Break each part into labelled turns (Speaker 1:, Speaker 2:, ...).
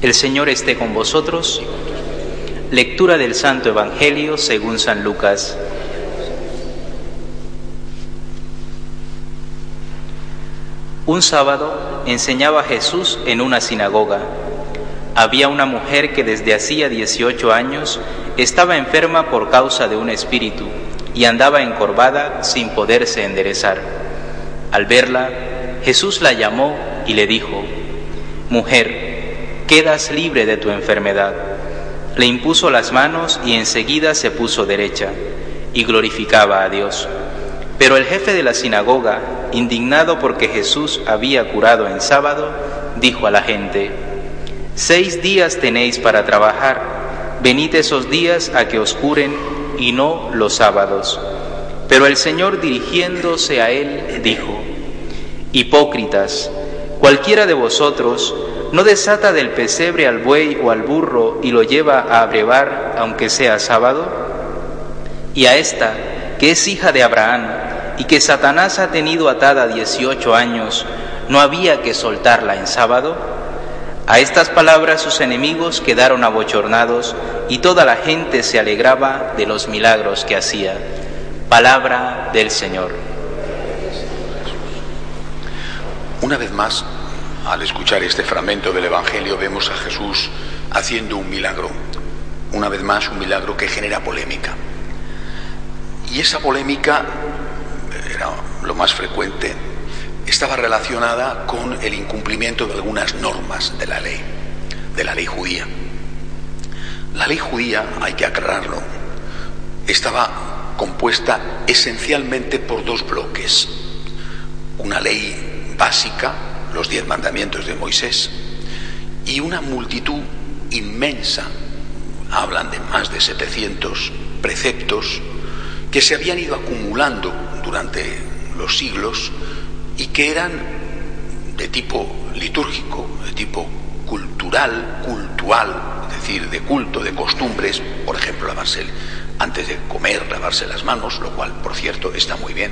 Speaker 1: El Señor esté con vosotros. Lectura del Santo Evangelio según San Lucas. Un sábado enseñaba Jesús en una sinagoga. Había una mujer que desde hacía 18 años estaba enferma por causa de un espíritu y andaba encorvada sin poderse enderezar. Al verla, Jesús la llamó y le dijo, Mujer, quedas libre de tu enfermedad. Le impuso las manos y enseguida se puso derecha y glorificaba a Dios. Pero el jefe de la sinagoga, indignado porque Jesús había curado en sábado, dijo a la gente, Seis días tenéis para trabajar, venid esos días a que os curen y no los sábados. Pero el Señor dirigiéndose a él dijo, Hipócritas, cualquiera de vosotros no desata del pesebre al buey o al burro y lo lleva a abrevar aunque sea sábado? Y a esta, que es hija de Abraham y que Satanás ha tenido atada 18 años, ¿no había que soltarla en sábado? A estas palabras sus enemigos quedaron abochornados y toda la gente se alegraba de los milagros que hacía. Palabra del Señor.
Speaker 2: Una vez más, al escuchar este fragmento del Evangelio, vemos a Jesús haciendo un milagro. Una vez más, un milagro que genera polémica. Y esa polémica era lo más frecuente, estaba relacionada con el incumplimiento de algunas normas de la ley, de la ley judía. La ley judía, hay que aclararlo, estaba compuesta esencialmente por dos bloques. Una ley básica, los diez mandamientos de Moisés, y una multitud inmensa, hablan de más de 700 preceptos, que se habían ido acumulando durante los siglos y que eran de tipo litúrgico, de tipo cultural, cultual, es decir, de culto, de costumbres, por ejemplo, lavarse antes de comer, lavarse las manos, lo cual, por cierto, está muy bien,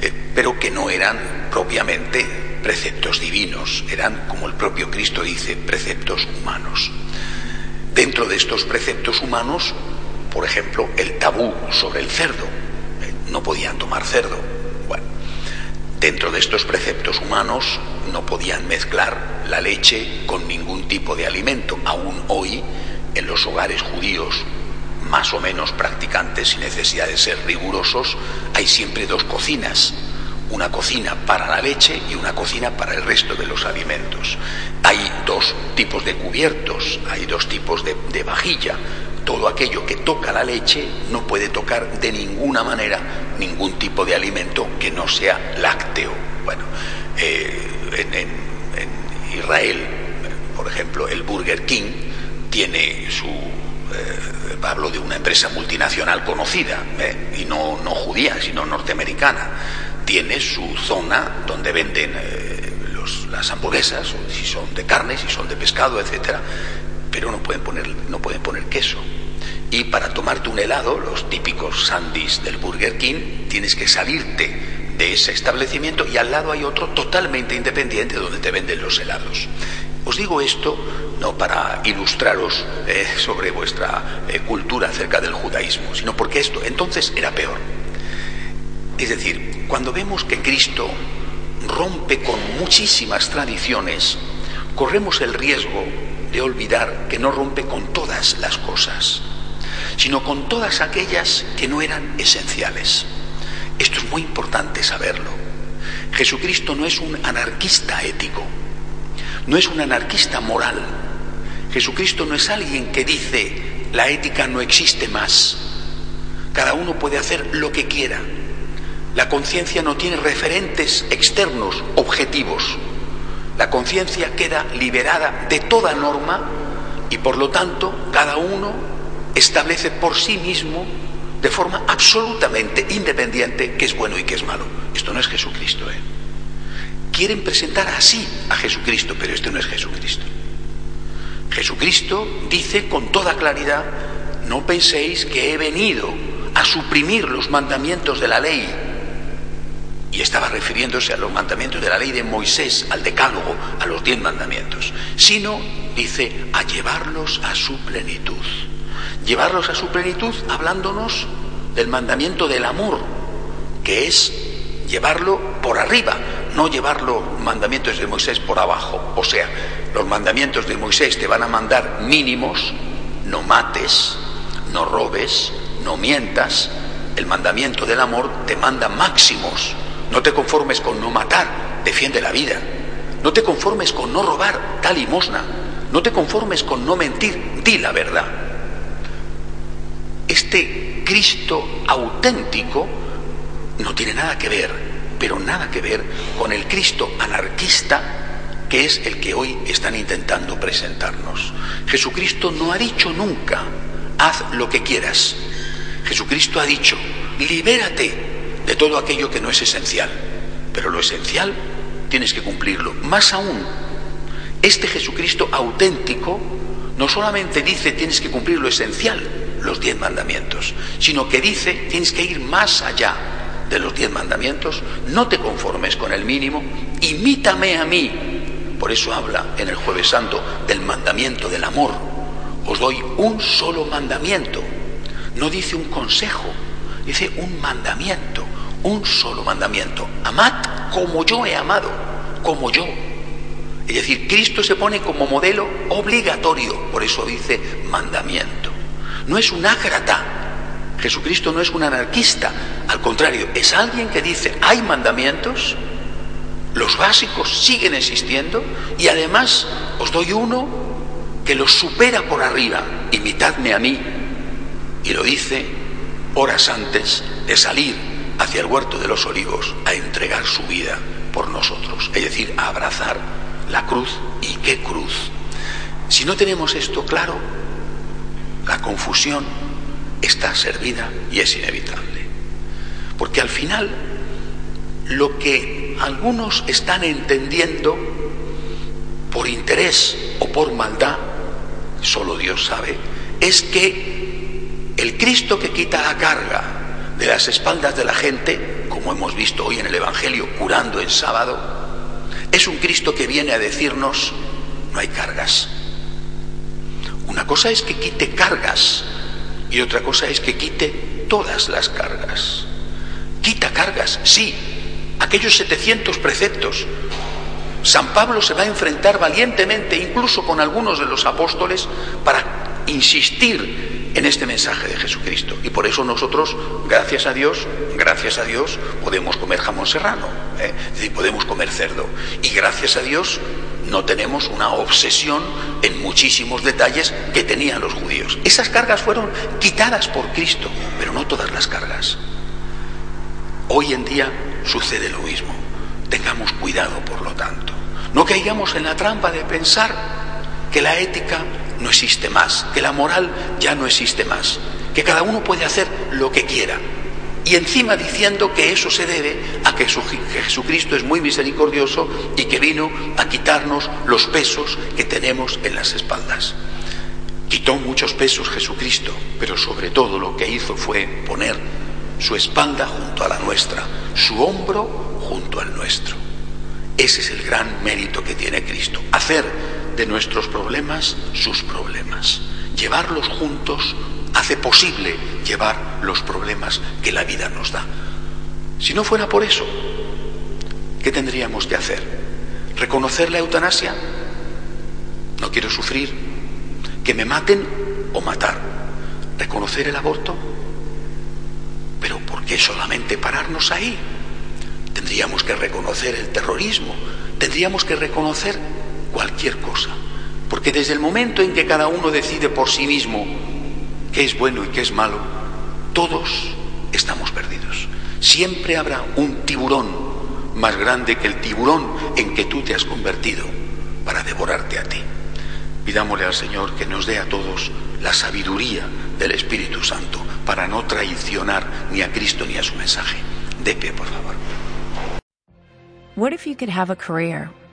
Speaker 2: eh, pero que no eran propiamente preceptos divinos, eran, como el propio Cristo dice, preceptos humanos. Dentro de estos preceptos humanos, por ejemplo, el tabú sobre el cerdo, eh, no podían tomar cerdo. Bueno, dentro de estos preceptos humanos no podían mezclar la leche con ningún tipo de alimento. Aún hoy, en los hogares judíos más o menos practicantes, sin necesidad de ser rigurosos, hay siempre dos cocinas, una cocina para la leche y una cocina para el resto de los alimentos. Hay dos tipos de cubiertos, hay dos tipos de, vajilla. Todo aquello que toca la leche no puede tocar de ninguna manera ningún tipo de alimento que no sea lácteo. Bueno, eh, en, Israel, por ejemplo, el Burger King tiene su... Eh, hablo de una empresa multinacional conocida, eh, y no, no judía, sino norteamericana tiene su zona donde venden eh, las hamburguesas, si son de carne, si son de pescado, etcétera, pero no pueden poner, no pueden poner queso. Y para tomarte un helado, los típicos sandys del Burger King, tienes que salirte de ese establecimiento y al lado hay otro totalmente independiente donde te venden los helados. Os digo esto no para ilustraros eh, sobre vuestra eh, cultura acerca del judaísmo, sino porque esto entonces era peor. Es decir, cuando vemos que Cristo rompe con muchísimas tradiciones, corremos el riesgo de olvidar que no rompe con todas las cosas, sino con todas aquellas que no eran esenciales. Esto es muy importante saberlo. Jesucristo no es un anarquista ético, no es un anarquista moral. Jesucristo no es alguien que dice la ética no existe más. Cada uno puede hacer lo que quiera. La conciencia no tiene referentes externos, objetivos. La conciencia queda liberada de toda norma y por lo tanto cada uno establece por sí mismo de forma absolutamente independiente qué es bueno y qué es malo. Esto no es Jesucristo. ¿eh? Quieren presentar así a Jesucristo, pero esto no es Jesucristo. Jesucristo dice con toda claridad, no penséis que he venido a suprimir los mandamientos de la ley. Y estaba refiriéndose a los mandamientos de la ley de Moisés, al decálogo, a los diez mandamientos, sino, dice, a llevarlos a su plenitud. Llevarlos a su plenitud hablándonos del mandamiento del amor, que es llevarlo por arriba, no llevar los mandamientos de Moisés por abajo. O sea, los mandamientos de Moisés te van a mandar mínimos, no mates, no robes, no mientas. El mandamiento del amor te manda máximos. No te conformes con no matar, defiende la vida. No te conformes con no robar, da limosna. No te conformes con no mentir, di la verdad. Este Cristo auténtico no tiene nada que ver, pero nada que ver con el Cristo anarquista que es el que hoy están intentando presentarnos. Jesucristo no ha dicho nunca, haz lo que quieras. Jesucristo ha dicho, libérate de todo aquello que no es esencial, pero lo esencial tienes que cumplirlo. Más aún, este Jesucristo auténtico no solamente dice tienes que cumplir lo esencial, los diez mandamientos, sino que dice tienes que ir más allá de los diez mandamientos, no te conformes con el mínimo, imítame a mí, por eso habla en el jueves santo del mandamiento del amor. Os doy un solo mandamiento. No dice un consejo, dice un mandamiento, un solo mandamiento. Amad como yo he amado, como yo. Es decir, Cristo se pone como modelo obligatorio, por eso dice mandamiento. No es un ágrata. Jesucristo no es un anarquista, al contrario, es alguien que dice, hay mandamientos, los básicos siguen existiendo y además os doy uno que los supera por arriba. Imitadme a mí. Y lo dice horas antes de salir hacia el huerto de los olivos a entregar su vida por nosotros, es decir, a abrazar la cruz y qué cruz. Si no tenemos esto claro, la confusión está servida y es inevitable. Porque al final lo que algunos están entendiendo por interés o por maldad, solo Dios sabe, es que el Cristo que quita la carga de las espaldas de la gente, como hemos visto hoy en el Evangelio curando el sábado, es un Cristo que viene a decirnos, no hay cargas. Una cosa es que quite cargas y otra cosa es que quite todas las cargas. Quita cargas, sí, aquellos 700 preceptos. San Pablo se va a enfrentar valientemente, incluso con algunos de los apóstoles, para insistir en este mensaje de Jesucristo. Y por eso nosotros, gracias a Dios, gracias a Dios, podemos comer jamón serrano, ¿eh? podemos comer cerdo. Y gracias a Dios no tenemos una obsesión en muchísimos detalles que tenían los judíos. Esas cargas fueron quitadas por Cristo, pero no todas las cargas. Hoy en día sucede lo mismo. Tengamos cuidado, por lo tanto. No caigamos en la trampa de pensar que la ética no existe más, que la moral ya no existe más, que cada uno puede hacer lo que quiera. Y encima diciendo que eso se debe a que Jesucristo es muy misericordioso y que vino a quitarnos los pesos que tenemos en las espaldas. Quitó muchos pesos Jesucristo, pero sobre todo lo que hizo fue poner su espalda junto a la nuestra, su hombro junto al nuestro. Ese es el gran mérito que tiene Cristo, hacer de nuestros problemas sus problemas. Llevarlos juntos hace posible llevar los problemas que la vida nos da. Si no fuera por eso, ¿qué tendríamos que hacer? ¿Reconocer la eutanasia? No quiero sufrir. ¿Que me maten o matar? ¿Reconocer el aborto? Pero ¿por qué solamente pararnos ahí? Tendríamos que reconocer el terrorismo, tendríamos que reconocer cualquier cosa. Porque desde el momento en que cada uno decide por sí mismo qué es bueno y qué es malo, todos estamos perdidos. Siempre habrá un tiburón más grande que el tiburón en que tú te has convertido para devorarte a ti. Pidámosle al Señor que nos dé a todos la sabiduría del Espíritu Santo para no traicionar ni a Cristo ni a su mensaje. De pie, por favor.
Speaker 3: What if you could have a career